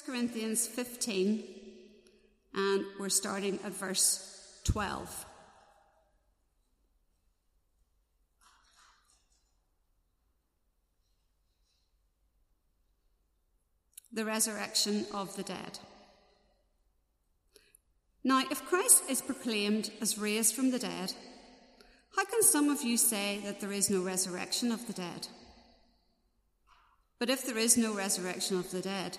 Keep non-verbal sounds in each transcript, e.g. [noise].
Corinthians 15, and we're starting at verse 12. The resurrection of the dead. Now, if Christ is proclaimed as raised from the dead, how can some of you say that there is no resurrection of the dead? But if there is no resurrection of the dead,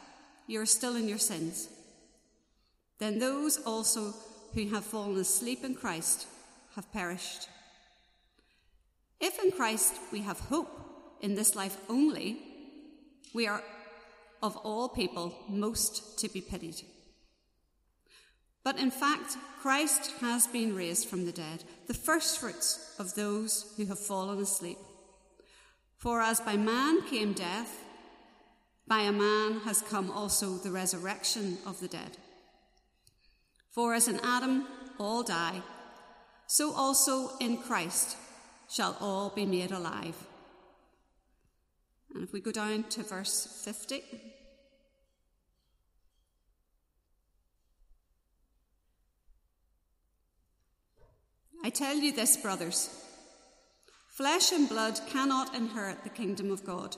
you are still in your sins. Then those also who have fallen asleep in Christ have perished. If in Christ we have hope in this life only, we are of all people most to be pitied. But in fact, Christ has been raised from the dead, the firstfruits of those who have fallen asleep. For as by man came death, by a man has come also the resurrection of the dead. For as in Adam all die, so also in Christ shall all be made alive. And if we go down to verse 50. I tell you this, brothers flesh and blood cannot inherit the kingdom of God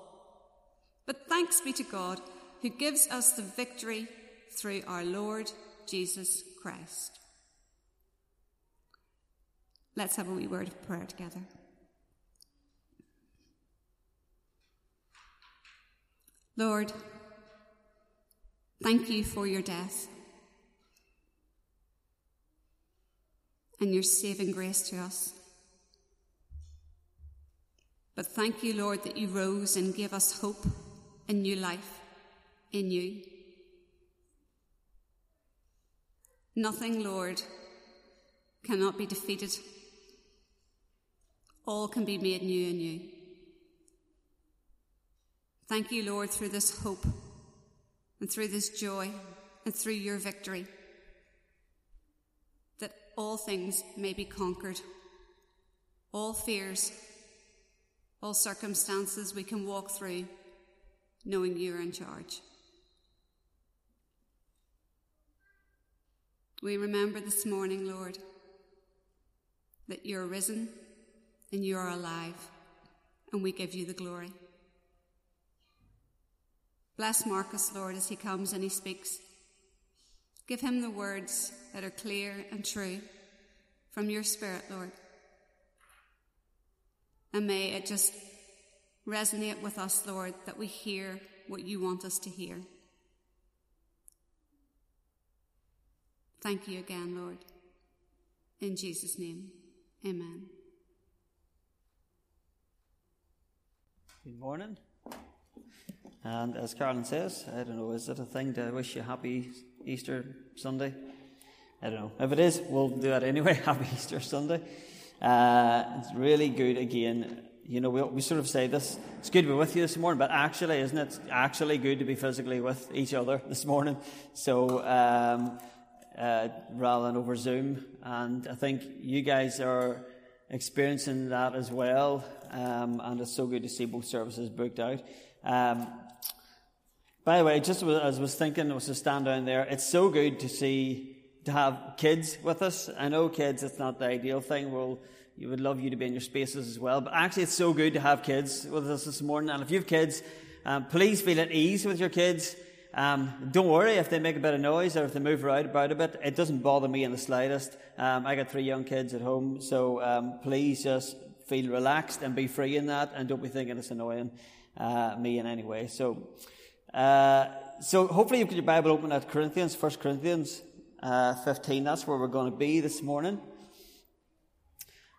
But thanks be to God who gives us the victory through our Lord Jesus Christ. Let's have a wee word of prayer together. Lord, thank you for your death and your saving grace to us. But thank you, Lord, that you rose and gave us hope a new life in you. Nothing, Lord, cannot be defeated. All can be made new in you. Thank you, Lord, through this hope and through this joy and through your victory, that all things may be conquered, all fears, all circumstances we can walk through knowing you're in charge. We remember this morning, Lord, that you're risen and you are alive, and we give you the glory. Bless Marcus, Lord, as he comes and he speaks. Give him the words that are clear and true from your Spirit, Lord. And may it just resonate with us, Lord, that we hear what you want us to hear. Thank you again, Lord. In Jesus' name, amen. Good morning. And as Carolyn says, I don't know, is it a thing to wish you happy Easter Sunday? I don't know. If it is, we'll do that anyway. [laughs] Happy Easter Sunday. Uh, it's really good again you know, we, we sort of say this, it's good to be with you this morning, but actually, isn't it? Actually good to be physically with each other [laughs] this morning. So, um, uh, rather than over Zoom. And I think you guys are experiencing that as well. Um, and it's so good to see both services booked out. Um, by the way, just as I was thinking, was to stand down there, it's so good to see, to have kids with us. I know kids, it's not the ideal thing. We'll, you would love you to be in your spaces as well. But actually, it's so good to have kids with us this morning. And if you have kids, um, please feel at ease with your kids. Um, don't worry if they make a bit of noise or if they move around about a bit. It doesn't bother me in the slightest. Um, I got three young kids at home, so um, please just feel relaxed and be free in that, and don't be thinking it's annoying uh, me in any way. So, uh, so hopefully you've got your Bible open at Corinthians, First Corinthians uh, 15. That's where we're going to be this morning.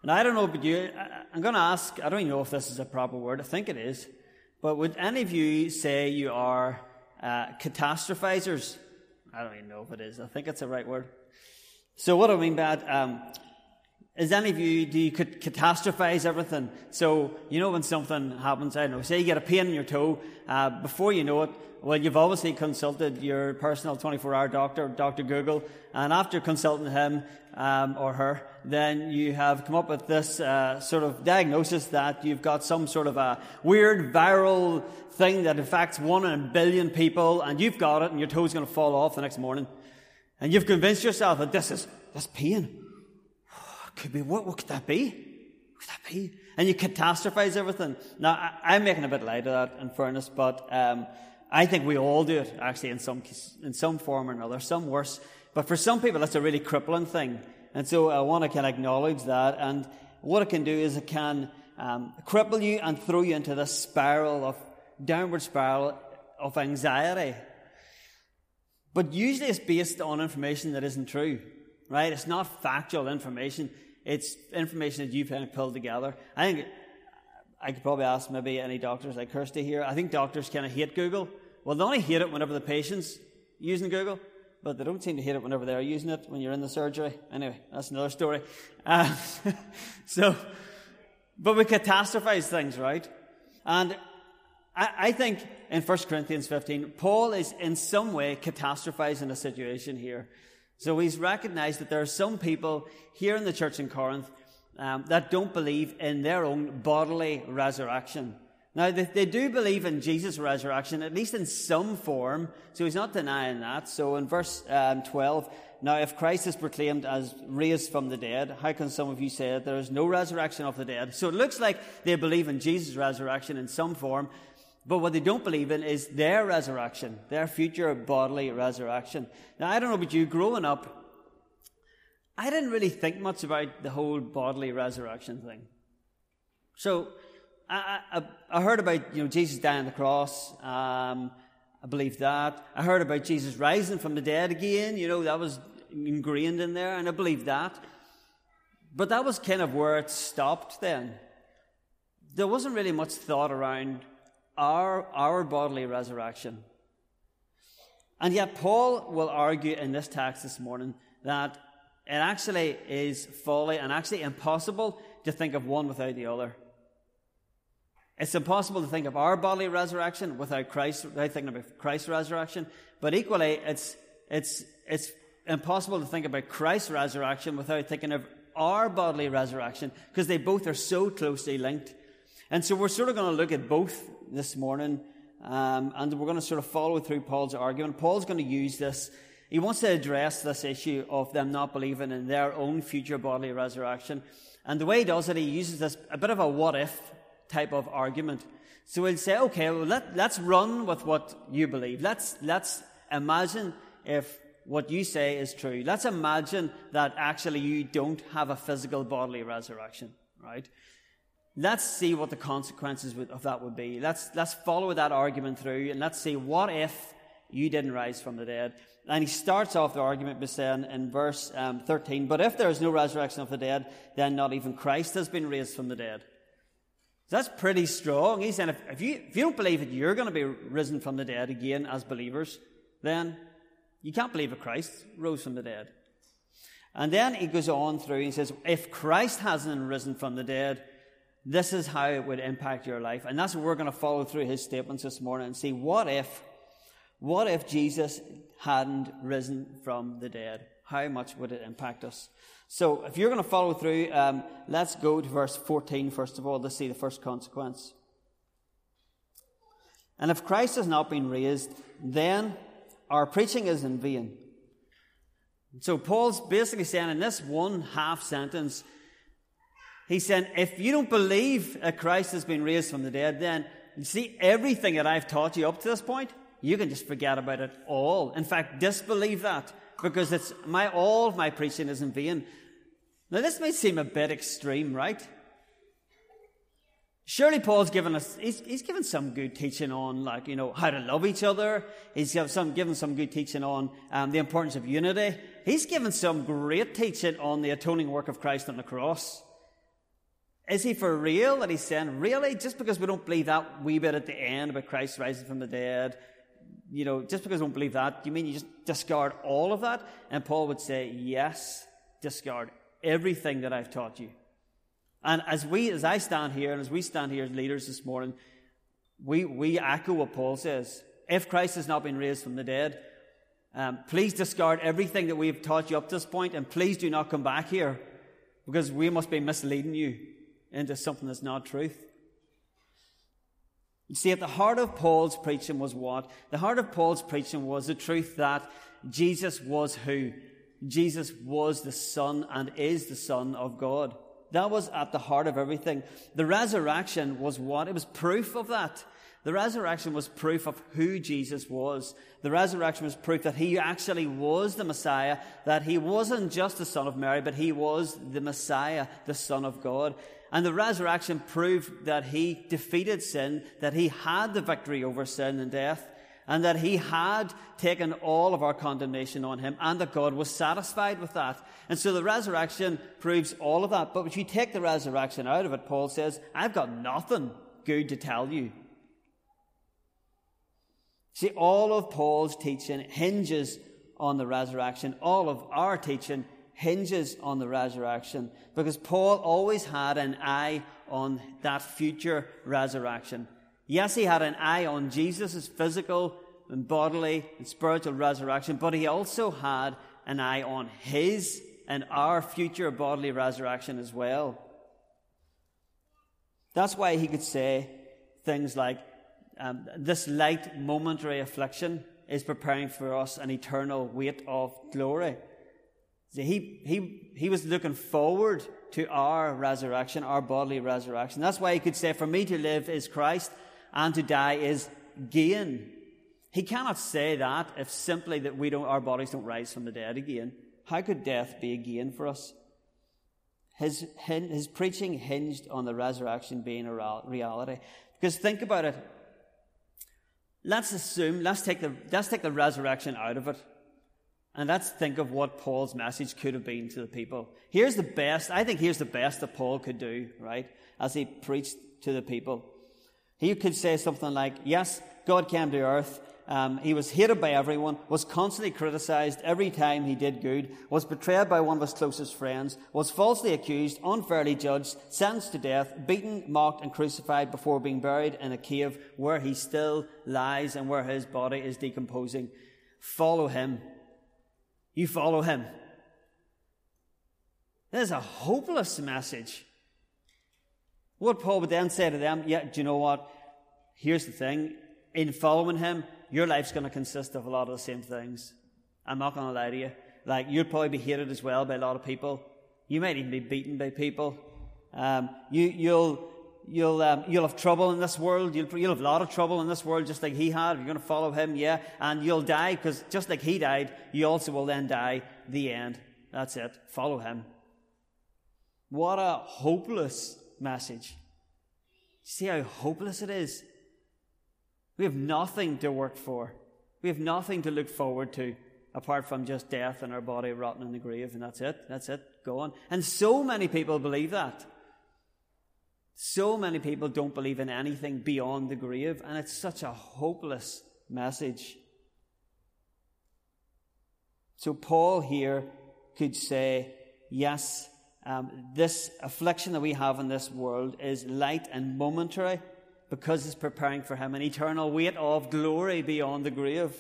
And I don't know about you. I'm going to ask. I don't even know if this is a proper word. I think it is. But would any of you say you are uh, catastrophizers. I don't even know if it is. I think it's the right word. So what I mean by that? Um, is any of you, do you catastrophize everything? So, you know when something happens, I don't know, say you get a pain in your toe, uh, before you know it, well, you've obviously consulted your personal 24-hour doctor, Dr. Google, and after consulting him um, or her, then you have come up with this uh, sort of diagnosis that you've got some sort of a weird viral thing that affects one in a billion people, and you've got it, and your toe's going to fall off the next morning. And you've convinced yourself that this is this pain. [sighs] Could be what? What could that be? What could that be? And you catastrophize everything. Now, I, am making a bit light of that, in fairness, but um, I think we all do it actually in some in some form or another. Some worse, but for some people, that's a really crippling thing. And so I want to kind of acknowledge that. And what it can do is it can um, cripple you and throw you into this spiral of downward spiral of anxiety. But usually it's based on information that isn't true, right? It's not factual information. It's information that you've kind of pulled together. I think I could probably ask maybe any doctors like Kirsty here. I think doctors kind of hate Google. Well, they only hate it whenever the patient's using Google, but they don't seem to hate it whenever they're using it when you're in the surgery. Anyway, that's another story. Uh, [laughs] so, but we catastrophize things, right? And I, I think in 1 Corinthians 15, Paul is in some way catastrophizing a situation here. So he's recognized that there are some people here in the church in Corinth um, that don't believe in their own bodily resurrection. Now, they, they, do believe in Jesus' resurrection, at least in some form, so he's not denying that. So in verse um, 12, now if Christ is proclaimed as raised from the dead, how can some of you say that there is no resurrection of the dead? So it looks like they believe in Jesus' resurrection in some form, but what they don't believe in is their resurrection, their future bodily resurrection. Now, I don't know about you, growing up, I didn't really think much about the whole bodily resurrection thing. So, I, I, I heard about, you know, Jesus dying on the cross. Um, I believe that. I heard about Jesus rising from the dead again. You know, that was ingrained in there, and I believe that. But that was kind of where it stopped then. There wasn't really much thought around our, our bodily resurrection. And yet, Paul will argue in this text this morning that it actually is folly and actually impossible to think of one without the other. It's impossible to think of our bodily resurrection without Christ, without thinking about Christ's resurrection. But equally, it's, it's, it's impossible to think about Christ's resurrection without thinking of our bodily resurrection because they both are so closely linked. And so we're sort of going to look at both this morning, um, and we're going to sort of follow through Paul's argument. Paul's going to use this. He wants to address this issue of them not believing in their own future bodily resurrection. And the way he does it, he uses this a bit of a what if type of argument. So we'll say, okay, well, let, let's run with what you believe. Let's, let's imagine if what you say is true. Let's imagine that actually you don't have a physical bodily resurrection, right? Let's see what the consequences of that would be. Let's, let's follow that argument through and let's see what if you didn't rise from the dead. And he starts off the argument by saying in verse um, 13, But if there is no resurrection of the dead, then not even Christ has been raised from the dead. That's pretty strong. He's saying if, if, you, if you don't believe that you're going to be risen from the dead again as believers, then you can't believe that Christ rose from the dead. And then he goes on through and he says, If Christ hasn't risen from the dead, this is how it would impact your life. And that's what we're going to follow through his statements this morning and see what if, what if Jesus hadn't risen from the dead? How much would it impact us? So if you're going to follow through, um, let's go to verse 14 first of all to see the first consequence. And if Christ has not been raised, then our preaching is in vain. So Paul's basically saying in this one half sentence, he's saying, if you don't believe that Christ has been raised from the dead, then you see everything that I've taught you up to this point, you can just forget about it all. In fact, disbelieve that because it's my all of my preaching is in vain. Now this may seem a bit extreme, right? Surely Paul's given us, he's, he's given some good teaching on, like, you know, how to love each other. He's given some, given some good teaching on um, the importance of unity. He's given some great teaching on the atoning work of Christ on the cross. Is he for real that he's saying, really? Just because we don't believe that wee bit at the end about Christ rising from the dead, you know, just because we don't believe that, you mean you just discard all of that? And Paul would say, yes, discard everything that I've taught you. And as we, as I stand here, and as we stand here as leaders this morning, we, we echo what Paul says. If Christ has not been raised from the dead, um, please discard everything that we've taught you up to this point, and please do not come back here, because we must be misleading you into something that's not truth. See, at the heart of Paul's preaching was what? The heart of Paul's preaching was the truth that Jesus was who? Jesus was the Son and is the Son of God. That was at the heart of everything. The resurrection was what? It was proof of that. The resurrection was proof of who Jesus was. The resurrection was proof that he actually was the Messiah, that he wasn't just the Son of Mary, but he was the Messiah, the Son of God. And the resurrection proved that he defeated sin, that he had the victory over sin and death, and that he had taken all of our condemnation on him, and that God was satisfied with that. And so the resurrection proves all of that. But if you take the resurrection out of it, Paul says, I've got nothing good to tell you. See, all of Paul's teaching hinges on the resurrection. All of our teaching hinges on the resurrection because Paul always had an eye on that future resurrection. Yes, he had an eye on Jesus' physical and bodily and spiritual resurrection, but he also had an eye on his and our future bodily resurrection as well. That's why he could say things like, um, This light momentary affliction is preparing for us an eternal weight of glory. He, he, he was looking forward to our resurrection, our bodily resurrection. That's why he could say, For me to live is Christ, and to die is gain. He cannot say that if simply that we don't, our bodies don't rise from the dead again. How could death be a gain for us? His, his preaching hinged on the resurrection being a reality. Because think about it. Let's assume, let's take the, let's take the resurrection out of it. And let's think of what Paul's message could have been to the people. Here's the best, I think here's the best that Paul could do, right? As he preached to the people. He could say something like, Yes, God came to earth. Um, he was hated by everyone, was constantly criticized every time he did good, was betrayed by one of his closest friends, was falsely accused, unfairly judged, sentenced to death, beaten, mocked, and crucified before being buried in a cave where he still lies and where his body is decomposing. Follow him. You follow him. This is a hopeless message. What Paul would then say to them, yeah, do you know what? Here's the thing. In following him, your life's going to consist of a lot of the same things. I'm not going to lie to you. Like, you'll probably be hated as well by a lot of people. You might even be beaten by people. Um, you, you'll, you'll, um, you'll have trouble in this world. You'll, you'll have a lot of trouble in this world, just like he had. You're going to follow him, yeah. And you'll die, because just like he died, you also will then die. The end. That's it. Follow him. What a hopeless message. See how hopeless it is? We have nothing to work for. We have nothing to look forward to apart from just death and our body rotting in the grave, and that's it. That's it. Go on. And so many people believe that. So many people don't believe in anything beyond the grave, and it's such a hopeless message. So Paul here could say, Yes, um, this affliction that we have in this world is light and momentary because it's preparing for him an eternal weight of glory beyond the grave.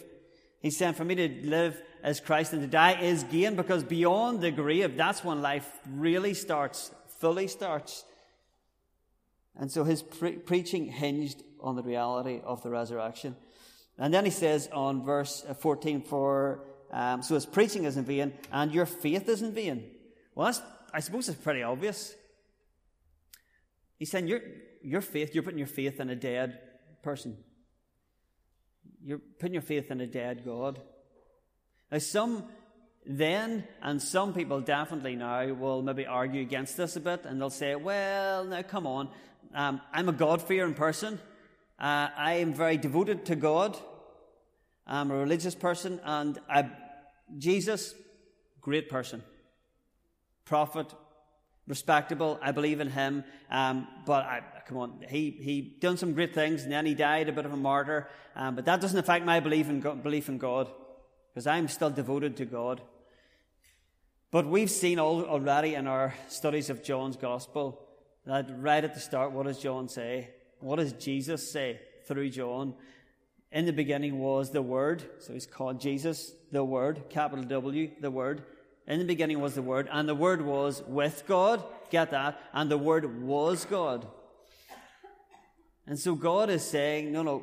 He's saying, For me to live as Christ and to die is gain because beyond the grave, that's when life really starts, fully starts. And so his pre- preaching hinged on the reality of the resurrection. And then he says on verse 14, For um, so his preaching is in vain and your faith is in vain. Well, I suppose it's pretty obvious. He's saying your, your faith, you're putting your faith in a dead person. You're putting your faith in a dead God. Now, some then and some people definitely now will maybe argue against this a bit and they'll say, well, now come on. Um, I'm a God fearing person. Uh, I am very devoted to God. I'm a religious person and I, Jesus, great person. Prophet, respectable. I believe in him. Um, but I, come on, he he done some great things, and then he died a bit of a martyr. Um, but that doesn't affect my belief in God, belief in God, because I'm still devoted to God. But we've seen all, already in our studies of John's Gospel that right at the start, what does John say? What does Jesus say through John? In the beginning was the Word, so he's called Jesus, the Word, capital W, the Word. In the beginning was the Word, and the Word was with God. Get that? And the Word was God. And so God is saying, no, no,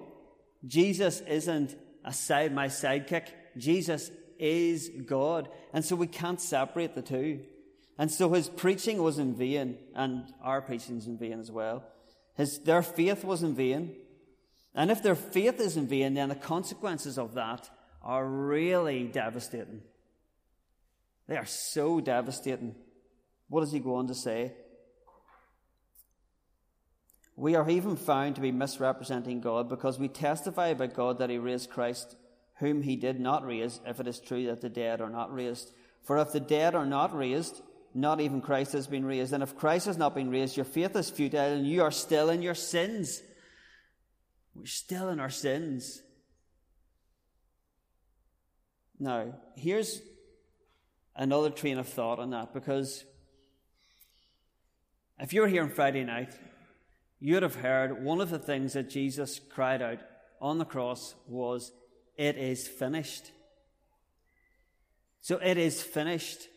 Jesus isn't a side, my sidekick. Jesus is God. And so we can't separate the two. And so his preaching was in vain, and our preaching is in vain as well. His, their faith was in vain. And if their faith is in vain, then the consequences of that are really devastating. They are so devastating. What does he go on to say? We are even found to be misrepresenting God because we testify about God that he raised Christ, whom he did not raise, if it is true that the dead are not raised. For if the dead are not raised, not even Christ has been raised. And if Christ has not been raised, your faith is futile and you are still in your sins. We're still in our sins. Now, here's another train of thought on that because if you were here on Friday night, you'd have heard one of the things that Jesus cried out on the cross was, It is finished. So it is finished.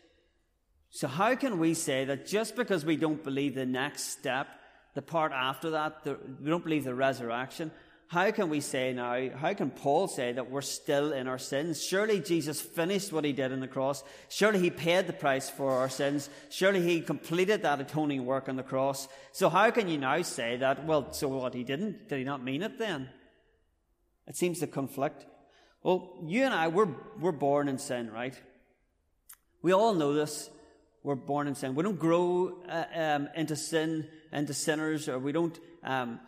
So, how can we say that just because we don't believe the next step, the part after that, the, we don't believe the resurrection, how can we say now, how can Paul say that we're still in our sins? Surely Jesus finished what he did on the cross. Surely he paid the price for our sins. Surely he completed that atoning work on the cross. So how can you now say that, well, so what, he didn't? Did he not mean it then? It seems to conflict. Well, you and I, we're, we're born in sin, right? We all know this. We're born in sin. We don't grow uh, um, into sin, into sinners, or we don't, um,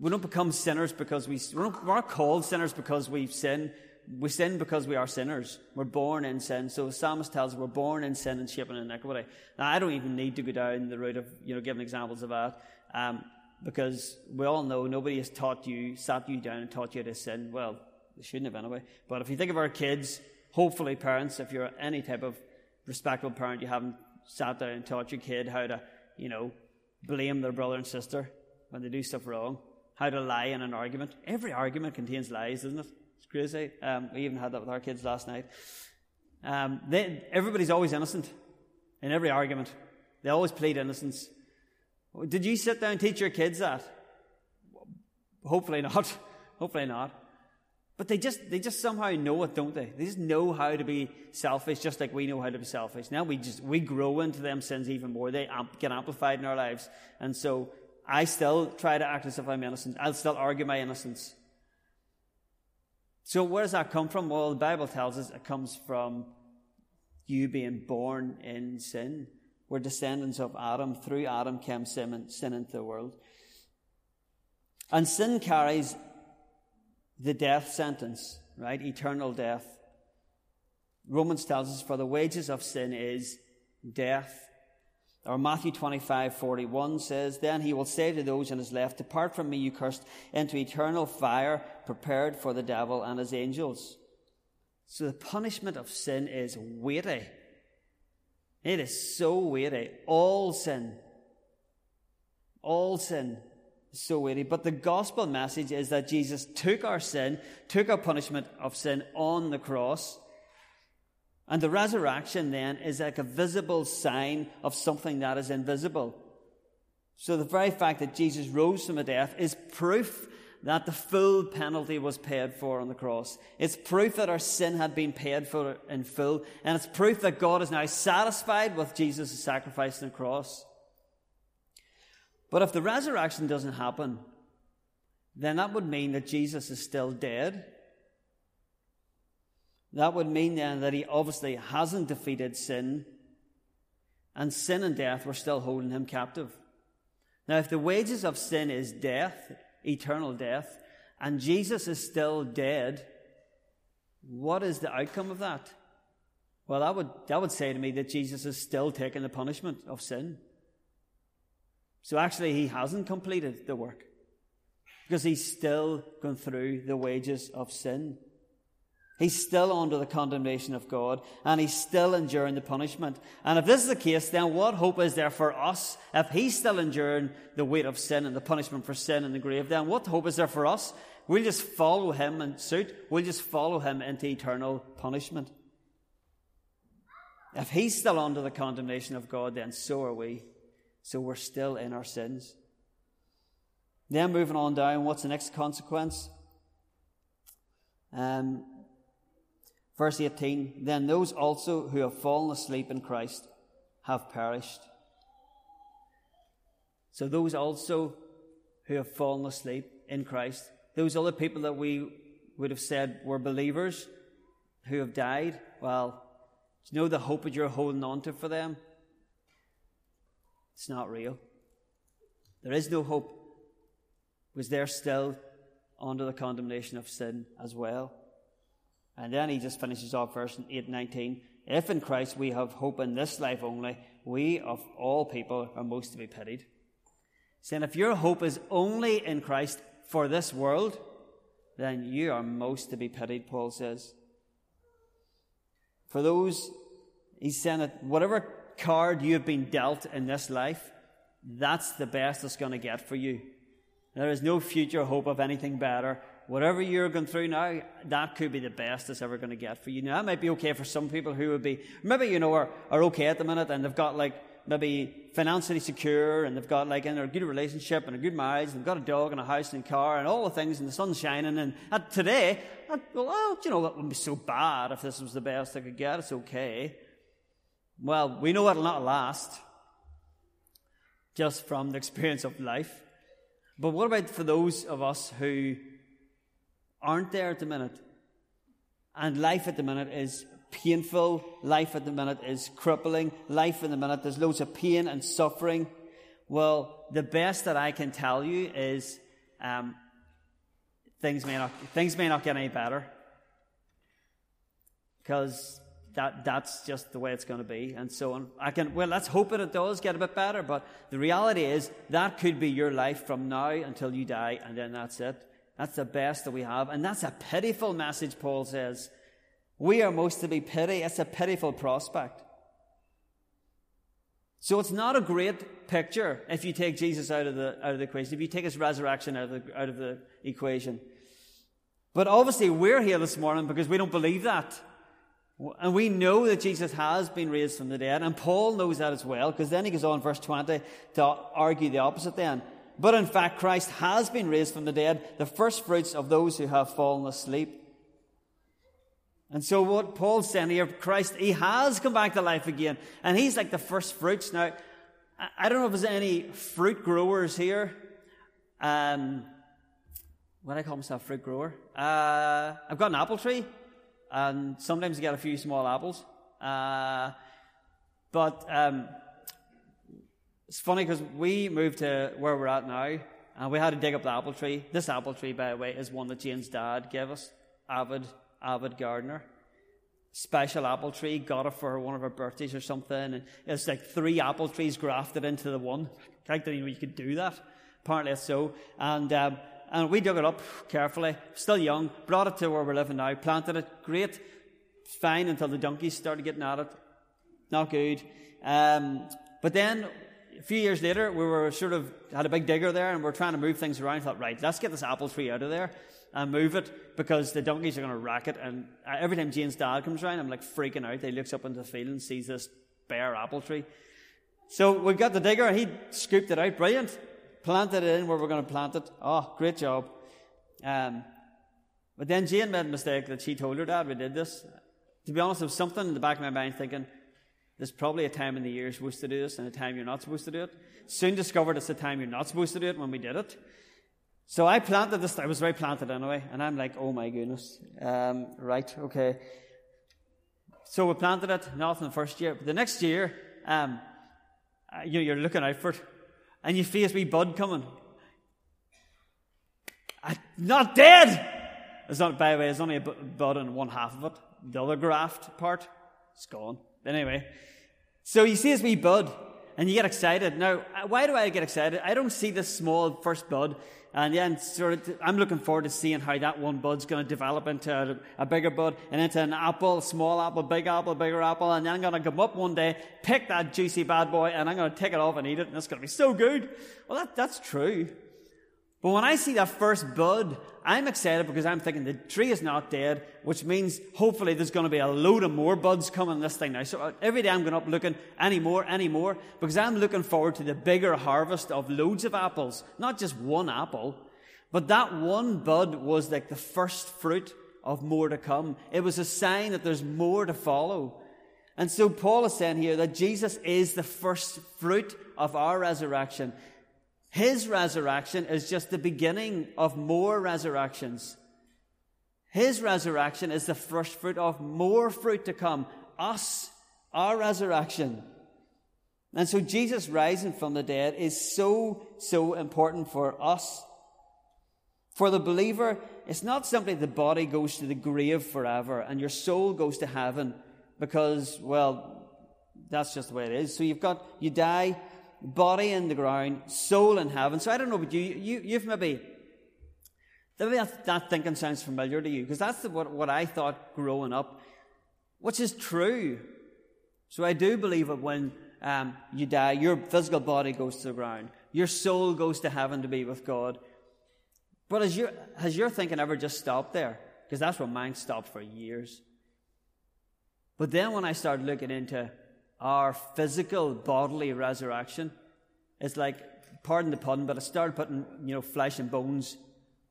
we don't become sinners because we, we're not, we're not called sinners because we sin. We sin because we are sinners. We're born in sin. So the psalmist tells us we're born in sin and shaping in iniquity. Now, I don't even need to go down the route of, you know, giving examples of that. Um, because we all know nobody has taught you, sat you down and taught you to sin. Well, they shouldn't have anyway. But if you think of our kids, hopefully parents, if you're any type of respectable parent, you haven't sat down and taught your kid how to, you know, blame their brother and sister when they do stuff wrong how to lie in an argument. Every argument contains lies, isn't it? It's crazy. Um, we even had that with our kids last night. Um, they, everybody's always innocent in every argument. They always plead innocence. Did you sit down and teach your kids that? Hopefully not. [laughs] Hopefully not. But they just they just somehow know it, don't they? They just know how to be selfish, just like we know how to be selfish. Now we just we grow into them sins even more. They get amplified in our lives, and so I still try to act as if I'm innocent. I'll still argue my innocence. So where does that come from? Well, the Bible tells us it comes from you being born in sin. We're descendants of Adam. Through Adam came sin, sin into the world. And sin carries the death sentence, right? Eternal death. Romans tells us, for the wages of sin is death. Or Matthew 25, 41 says, Then he will say to those on his left, Depart from me, you cursed, into eternal fire prepared for the devil and his angels. So the punishment of sin is weighty. It is so weighty. All sin. All sin so weighty. But the gospel message is that Jesus took our sin, took our punishment of sin on the cross. And the resurrection then is like a visible sign of something that is invisible. So the very fact that Jesus rose from the death is proof that the full penalty was paid for on the cross. It's proof that our sin had been paid for in full, and it's proof that God is now satisfied with Jesus' sacrifice on the cross. But if the resurrection doesn't happen, then that would mean that Jesus is still dead. That would mean then that he obviously hasn't defeated sin, and sin and death were still holding him captive. Now, if the wages of sin is death, eternal death, and Jesus is still dead, what is the outcome of that? Well, that would, that would say to me that Jesus is still taking the punishment of sin. So actually, he hasn't completed the work because he's still going through the wages of sin. He's still under the condemnation of God and he's still enduring the punishment. And if this is the case, then what hope is there for us? If he's still enduring the weight of sin and the punishment for sin in the grave, then what hope is there for us? We'll just follow him and suit. We'll just follow him into eternal punishment. If he's still under the condemnation of God, then so are we. So we're still in our sins. Then moving on down, what's the next consequence? Um, Verse 18 Then those also who have fallen asleep in Christ have perished. So those also who have fallen asleep in Christ, those other people that we would have said were believers who have died, well, you know the hope that you're holding on to for them? It's not real. There is no hope was they're still under the condemnation of sin as well. And then he just finishes off verse 8 19. If in Christ we have hope in this life only, we of all people are most to be pitied. Saying if your hope is only in Christ for this world, then you are most to be pitied, Paul says. For those, he's saying that whatever card you have been dealt in this life, that's the best it's going to get for you. There is no future hope of anything better whatever you're going through now, that could be the best it's ever going to get for you. Now, that might be okay for some people who would be, maybe, you know, are, are okay at the minute and they've got like, maybe financially secure and they've got like in a good relationship and a good marriage and they've got a dog and a house and a car and all the things and the sun's shining and, and today, uh, well, oh, you know, that wouldn't be so bad if this was the best I could get. It's okay. Well, we know it'll not last just from the experience of life. But what about for those of us who aren't there at the minute. And life at the minute is painful. Life at the minute is crippling. Life at the minute, there's loads of pain and suffering. Well, the best that I can tell you is um, things, may not, things may not get any better. Because that, that's just the way it's going to be. And so on. I can, well, let's hope that it does get a bit better. But the reality is that could be your life from now until you die, and then that's it. That's the best that we have. And that's a pitiful message, Paul says. We are most to be pity. It's a pitiful prospect. So it's not a great picture if you take Jesus out of the, out of the equation, if you take his resurrection out of the, out of the equation. But obviously we're here this morning because we don't believe that. And we know that Jesus has been raised from the dead, and Paul knows that as well, because then he goes on, verse 20, to argue the opposite then. But in fact, Christ has been raised from the dead, the first fruits of those who have fallen asleep. And so what Paul's saying here, Christ, he has come back to life again. And he's like the first fruits. Now, I don't know if there's any fruit growers here. Um, what do I call myself, fruit grower? Uh, I've got an apple tree, and sometimes you get a few small apples. Uh, but um, it's funny because we moved to where we're at now, and we had to dig up the apple tree. This apple tree, by the way, is one that Jane's dad gave us. Avid, avid gardener. Special apple tree, got it for one of her birthdays or something, and it's like three apple trees grafted into the one. I didn't know you could do that. Apparently it's so. And, um, and we dug it up carefully, still young, brought it to where we're living now, planted it, great, fine until the donkeys started getting at it. Not good. Um, but then a few years later, we were sort of had a big digger there, and we are trying to move things around. I thought, right, let's get this apple tree out of there and move it because the donkeys are going to rack it. And every time Jane's dad comes around, I'm like freaking out. He looks up into the field and sees this bare apple tree. So we got the digger. and He scooped it out. Brilliant. Planted it in where we're going to plant it. Oh, great job. Um, but then Jane made a mistake that she told her dad we did this. To be honest, there was something in the back of my mind thinking, there's probably a time in the year you're supposed to do this and a time you're not supposed to do it. Soon discovered it's a time you're not supposed to do it when we did it. So I planted this, I was very planted anyway, and I'm like, oh my goodness. Um, right, okay. So we planted it, nothing the first year. But the next year, um, uh, you know, you're looking out for it, and you face wee bud coming. I, not dead! It's not, by the way, there's only a bud in one half of it. The other graft part, it's gone. But Anyway, so you see this wee bud, and you get excited. Now, why do I get excited? I don't see this small first bud, and then sort of, I'm looking forward to seeing how that one bud's going to develop into a, a, bigger bud, and into an apple, small apple, big apple, bigger apple, and then I'm going to come up one day, pick that juicy bad boy, and I'm going to take it off and eat it, and it's going to be so good. Well, that, that's true. But when I see that first bud, I'm excited because I'm thinking the tree is not dead, which means hopefully there's going to be a load of more buds coming this thing now. So uh, every day I'm going up looking any more, any more, because I'm looking forward to the bigger harvest of loads of apples, not just one apple. But that one bud was like the first fruit of more to come. It was a sign that there's more to follow. And so Paul is saying here that Jesus is the first fruit of our resurrection. His resurrection is just the beginning of more resurrections. His resurrection is the first fruit of more fruit to come. Us, our resurrection. And so Jesus rising from the dead is so, so important for us. For the believer, it's not simply the body goes to the grave forever and your soul goes to heaven because, well, that's just the way it is. So you've got, you die, body in the ground, soul in heaven. So I don't know, but you, you, you've maybe, maybe that, that thinking sounds familiar to you, because that's the, what, what I thought growing up, which is true. So I do believe that when um, you die, your physical body goes to the ground, your soul goes to heaven to be with God. But has your, has your thinking ever just stopped there? Because that's where mine stopped for years. But then when I started looking into our physical bodily resurrection is like, pardon the pun, but I started putting, you know, flesh and bones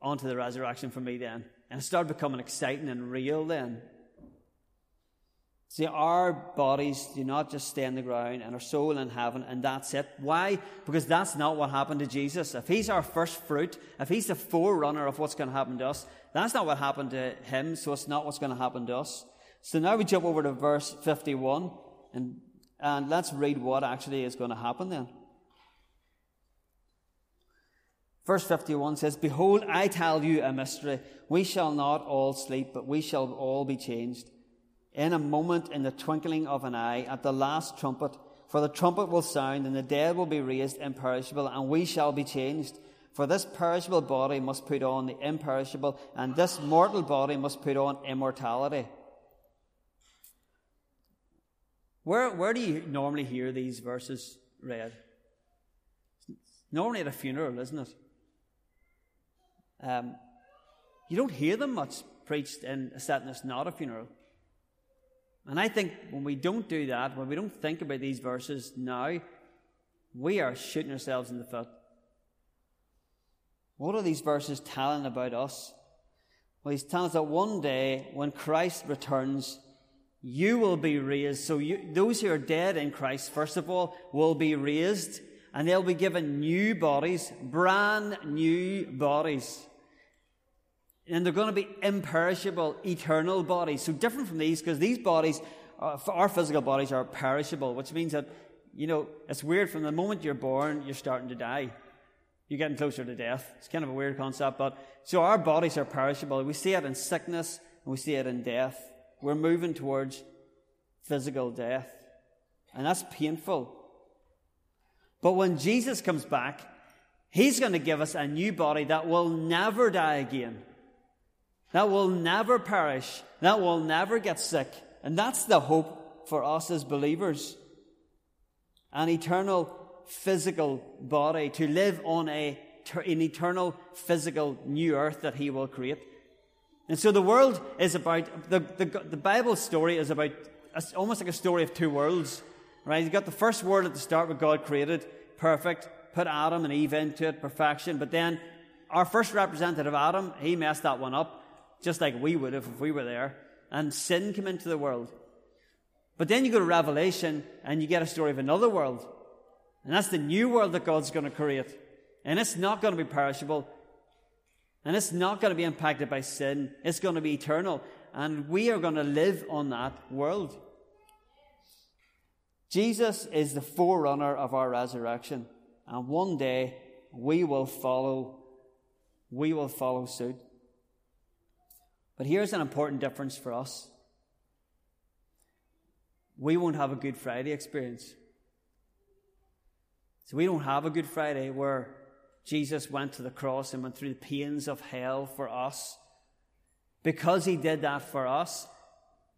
onto the resurrection for me then. And it started becoming exciting and real then. See, our bodies do not just stay in the ground and our soul in heaven, and that's it. Why? Because that's not what happened to Jesus. If he's our first fruit, if he's the forerunner of what's going to happen to us, that's not what happened to him, so it's not what's going to happen to us. So now we jump over to verse 51, and and let's read what actually is going to happen then. Verse 51 says, Behold, I tell you a mystery. We shall not all sleep, but we shall all be changed. In a moment, in the twinkling of an eye, at the last trumpet, for the trumpet will sound, and the dead will be raised imperishable, and we shall be changed. For this perishable body must put on the imperishable, and this mortal body must put on immortality. Where, where do you normally hear these verses read? Normally at a funeral, isn't it? Um, you don't hear them much preached in a setting that's not a funeral. And I think when we don't do that, when we don't think about these verses now, we are shooting ourselves in the foot. What are these verses telling about us? Well, he's telling us that one day when Christ returns, you will be raised. So you, those who are dead in Christ, first of all, will be raised and they'll be given new bodies, brand new bodies. And they're going to be imperishable, eternal bodies. So different from these, because these bodies, uh, our physical bodies are perishable, which means that, you know, it's weird from the moment you're born, you're starting to die. You're getting closer to death. It's kind of a weird concept, but so our bodies are perishable. We see it in sickness and we see it in death. We're moving towards physical death. And that's painful. But when Jesus comes back, He's going to give us a new body that will never die again. That will never perish. That will never get sick. And that's the hope for us as believers an eternal physical body to live on a, an eternal physical new earth that He will create. And so the world is about, the, the, the Bible story is about it's almost like a story of two worlds, right? You've got the first world at the start where God created, perfect, put Adam and Eve into it, perfection. But then our first representative, Adam, he messed that one up, just like we would have if we were there. And sin came into the world. But then you go to Revelation and you get a story of another world. And that's the new world that God's going to create. And it's not going to be perishable. And it's not going to be impacted by sin. It's going to be eternal. And we are going to live on that world. Jesus is the forerunner of our resurrection. And one day we will follow, we will follow suit. But here's an important difference for us. We won't have a Good Friday experience. So we don't have a Good Friday where Jesus went to the cross and went through the pains of hell for us. Because he did that for us,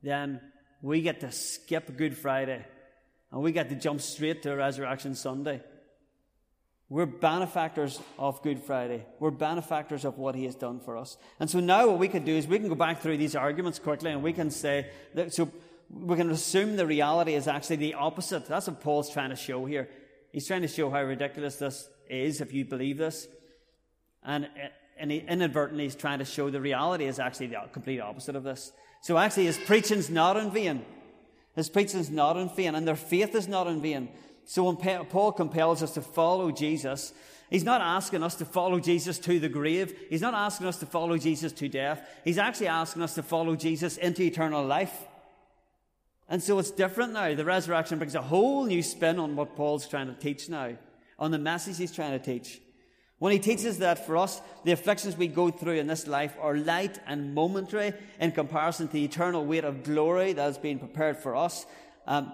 then we get to skip Good Friday and we get to jump straight to Resurrection Sunday. We're benefactors of Good Friday. We're benefactors of what He has done for us. And so now what we can do is we can go back through these arguments quickly and we can say that, so we can assume the reality is actually the opposite. That's what Paul's trying to show here. He's trying to show how ridiculous this is if you believe this. And, and he, inadvertently he's trying to show the reality is actually the complete opposite of this. So actually his preaching's not in vain. His preaching's not in vain and their faith is not in vain. So when Paul compels us to follow Jesus, he's not asking us to follow Jesus to the grave. He's not asking us to follow Jesus to death. He's actually asking us to follow Jesus into eternal life. And so it's different now. The resurrection brings a whole new spin on what Paul's trying to teach now, on the message he's trying to teach. When he teaches that for us, the afflictions we go through in this life are light and momentary in comparison to the eternal weight of glory that has been prepared for us. Um,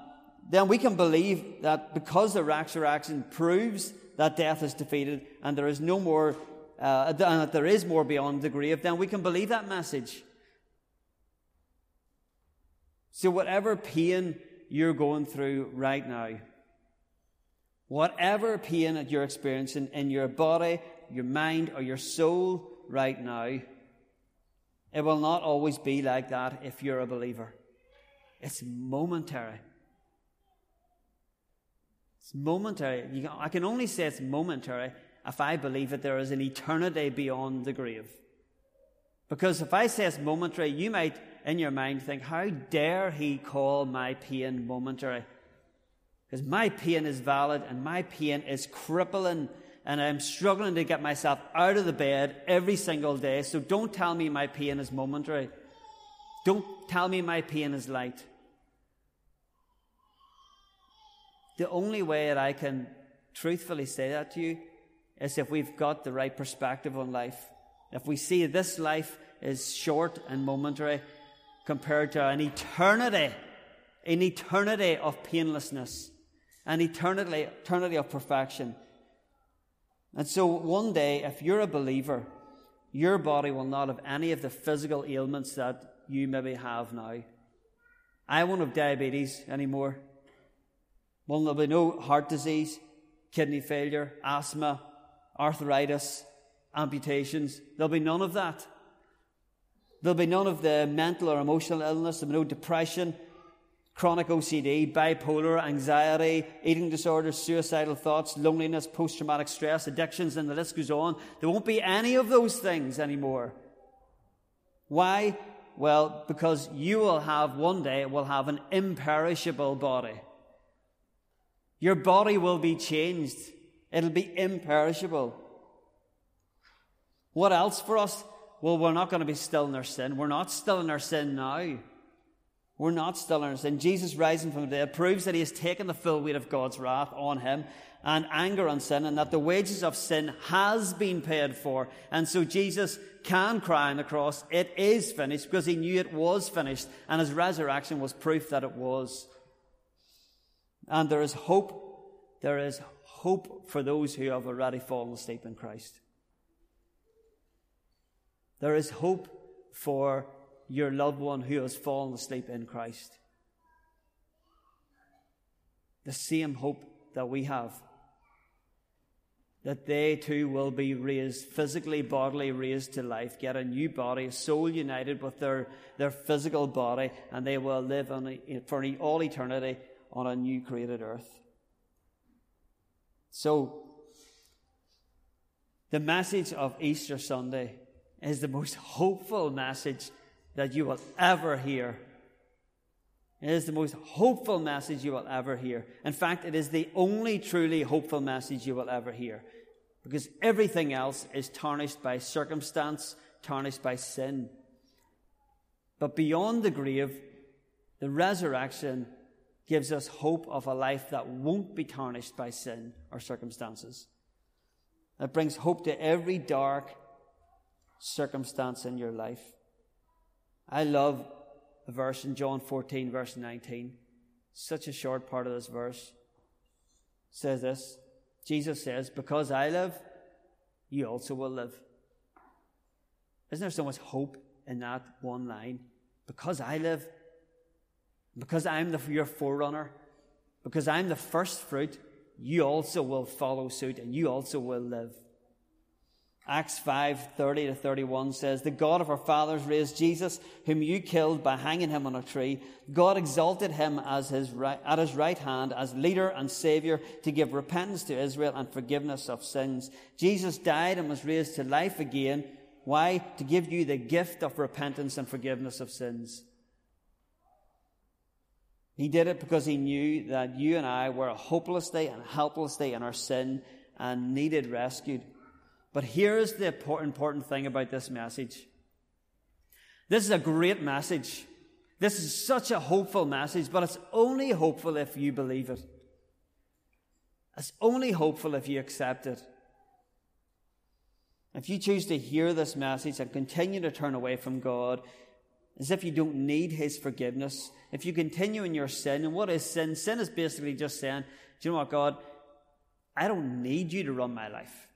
then we can believe that because the resurrection proves that death is defeated and there is no more, uh, and that there is more beyond the grave, then we can believe that message. So, whatever pain you're going through right now, whatever pain that you're experiencing in your body, your mind, or your soul right now, it will not always be like that if you're a believer. It's momentary. It's momentary. Can, I can only say it's momentary if I believe that there is an eternity beyond the grave. Because if I say it's momentary, you might, in your mind, think, how dare he call my pain momentary? Because my pain is valid and my pain is crippling and I'm struggling to get myself out of the bed every single day. So don't tell me my pain is momentary. Don't tell me my pain is light. The only way that I can truthfully say that to you is if we've got the right perspective on life. If we see this life is short and momentary compared to an eternity, an eternity of painlessness, an eternity, eternity of perfection. And so one day, if you're a believer, your body will not have any of the physical ailments that you maybe have now. I won't have diabetes anymore. Well, there'll be no heart disease, kidney failure, asthma, arthritis, amputations. There'll be none of that. There'll be none of the mental or emotional illness. There'll be no depression, chronic OCD, bipolar, anxiety, eating disorders, suicidal thoughts, loneliness, post traumatic stress, addictions, and the list goes on. There won't be any of those things anymore. Why? Well, because you will have one day, will have an imperishable body. Your body will be changed. It'll be imperishable. What else for us? Well, we're not going to be still in our sin. We're not still in our sin now. We're not still in our sin. Jesus rising from the dead proves that he has taken the full weight of God's wrath on him and anger on sin and that the wages of sin has been paid for. And so Jesus can cry on the cross, it is finished because he knew it was finished and his resurrection was proof that it was. And there is hope. There is hope for those who have already fallen asleep in Christ. There is hope for your loved one who has fallen asleep in Christ. the same hope that we have. That they too will be raised, physically, bodily raised to life, get a new body, soul united with their, their physical body, and they will live on a, for all eternity on a new created earth. So, the message of Easter Sunday is the most [laughs] hopeful message that you will ever hear. It is the most hopeful message you will ever hear. In fact, it is the only truly hopeful message you will ever hear. Because everything else is tarnished by circumstance, tarnished by sin. But beyond the grave, the resurrection gives us hope of a life that won't be tarnished by sin or circumstances. It brings hope to every dark circumstance in your life. I love a verse in John 14, verse 19. Such a short part of this verse. Says this Jesus says, Because I live, you also will live. Isn't there so much hope in that one line? Because I live, because I'm the, your forerunner, because I'm the first fruit, you also will follow suit and you also will live. Acts 5 30 to 31 says, The God of our fathers raised Jesus, whom you killed by hanging him on a tree. God exalted him as his right, at his right hand as leader and savior to give repentance to Israel and forgiveness of sins. Jesus died and was raised to life again. Why? To give you the gift of repentance and forgiveness of sins. He did it because he knew that you and I were hopelessly and helplessly in our sin and needed rescued. But here's the important thing about this message. This is a great message. This is such a hopeful message, but it's only hopeful if you believe it. It's only hopeful if you accept it. If you choose to hear this message and continue to turn away from God, as if you don't need His forgiveness, if you continue in your sin, and what is sin? Sin is basically just saying, Do you know what, God? I don't need you to run my life.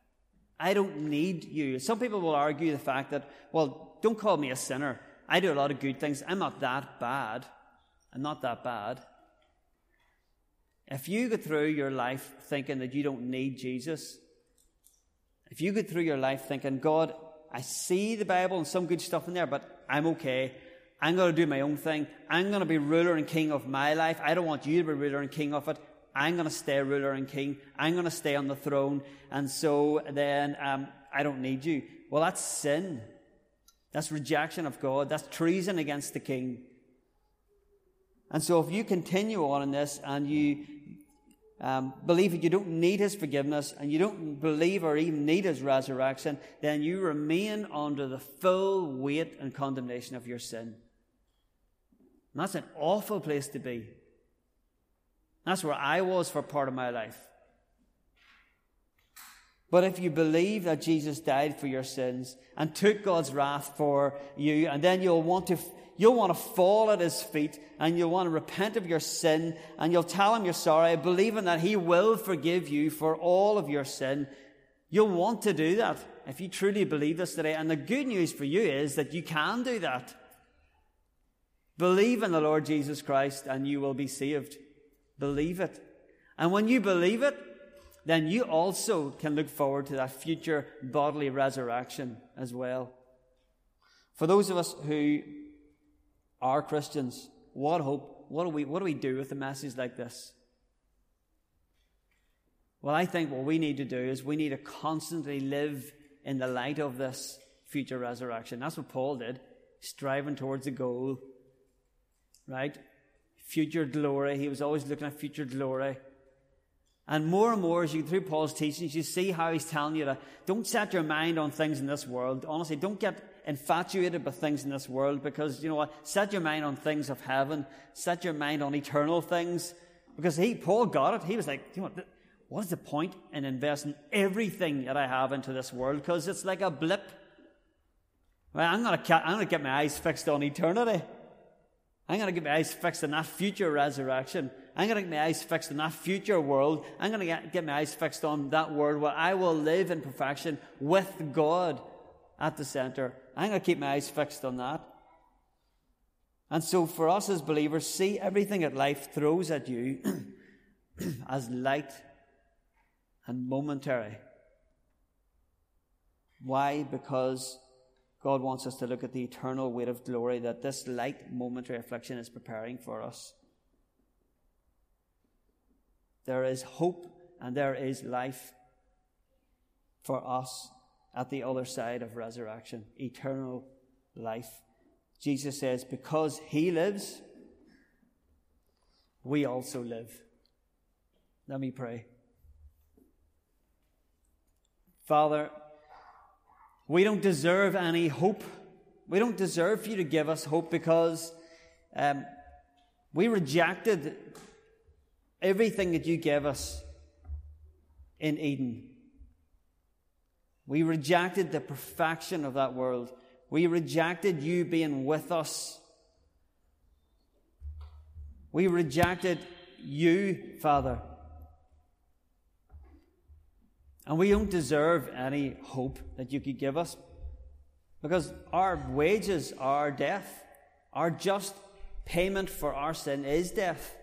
I don't need you. Some people will argue the fact that, well, don't call me a sinner. I do a lot of good things. I'm not that bad. I'm not that bad. If you go through your life thinking that you don't need Jesus, if you go through your life thinking, God, I see the Bible and some good stuff in there, but I'm okay. I'm going to do my own thing. I'm going to be ruler and king of my life. I don't want you to be ruler and king of it. I'm going to stay ruler and king. I'm going to stay on the throne. And so then um, I don't need you. Well, that's sin. That's rejection of God. That's treason against the king. And so if you continue on in this and you um, believe that you don't need his forgiveness and you don't believe or even need his resurrection, then you remain under the full weight and condemnation of your sin. And that's an awful place to be. That's where I was for part of my life. But if you believe that Jesus died for your sins and took God's wrath for you, and then you'll want to, you'll want to fall at his feet and you'll want to repent of your sin and you'll tell him you're sorry, believing that he will forgive you for all of your sin. You'll want to do that if you truly believe this today. And the good news for you is that you can do that. Believe in the Lord Jesus Christ and you will be saved. Believe it. And when you believe it, then you also can look forward to that future bodily resurrection as well. For those of us who are Christians, what hope, what do we, what do, we do with a message like this? Well, I think what we need to do is we need to constantly live in the light of this future resurrection. That's what Paul did, striving towards a goal, right? Future glory. He was always looking at future glory. And more and more, as you go through Paul's teachings, you see how he's telling you to don't set your mind on things in this world. Honestly, don't get infatuated with things in this world because you know what? Set your mind on things of heaven. Set your mind on eternal things. Because he, Paul got it. He was like, you know what? What is the point in investing everything that I have into this world? Because it's like a blip. Well, I'm gonna, I'm gonna get my eyes fixed on eternity. I'm going to get my eyes fixed on that future resurrection. I'm going to get my eyes fixed on that future world. I'm going to get, get my eyes fixed on that world where I will live in perfection with God at the center. I'm going to keep my eyes fixed on that. And so for us as believers, see everything that life throws at you [clears throat] as light and momentary. Why? Because God wants us to look at the eternal weight of glory that this light momentary affliction is preparing for us. There is hope and there is life for us at the other side of resurrection, eternal life. Jesus says, because he lives, we also live. Let me pray. Father, we don't deserve any hope. We don't deserve for you to give us hope because um, we rejected everything that you gave us in Eden. We rejected the perfection of that world. We rejected you being with us. We rejected you, Father. And we don't deserve any hope that you could give us because our wages are death. Our just payment for our sin is death.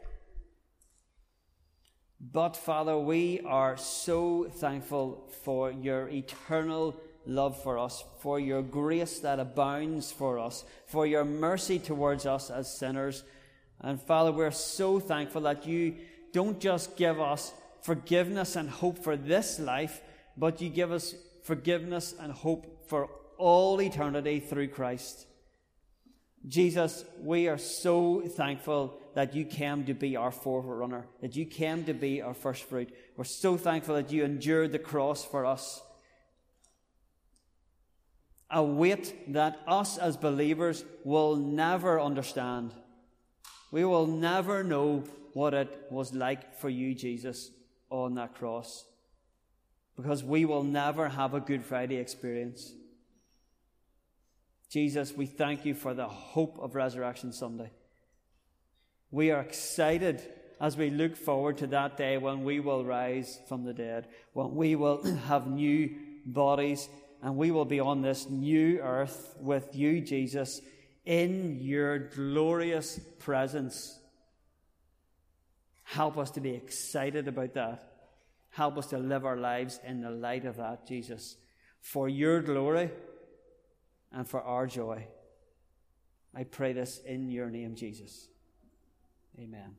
But, Father, we are so thankful for your eternal love for us, for your grace that abounds for us, for your mercy towards us as sinners. And, Father, we're so thankful that you don't just give us forgiveness and hope for this life, but you give us forgiveness and hope for all eternity through Christ. Jesus, we are so thankful that you came to be our forerunner, that you came to be our first fruit. We're so thankful that you endured the cross for us. A weight that us as believers will never understand. We will never know what it was like for you, Jesus, on that cross. Because we will never have a Good Friday experience. Jesus, we thank you for the hope of Resurrection Sunday. We are excited as we look forward to that day when we will rise from the dead, when we will [clears throat] have new bodies, and we will be on this new earth with you, Jesus, in your glorious presence. Help us to be excited about that. Help us to live our lives in the light of that, Jesus, for your glory and for our joy. I pray this in your name, Jesus. Amen.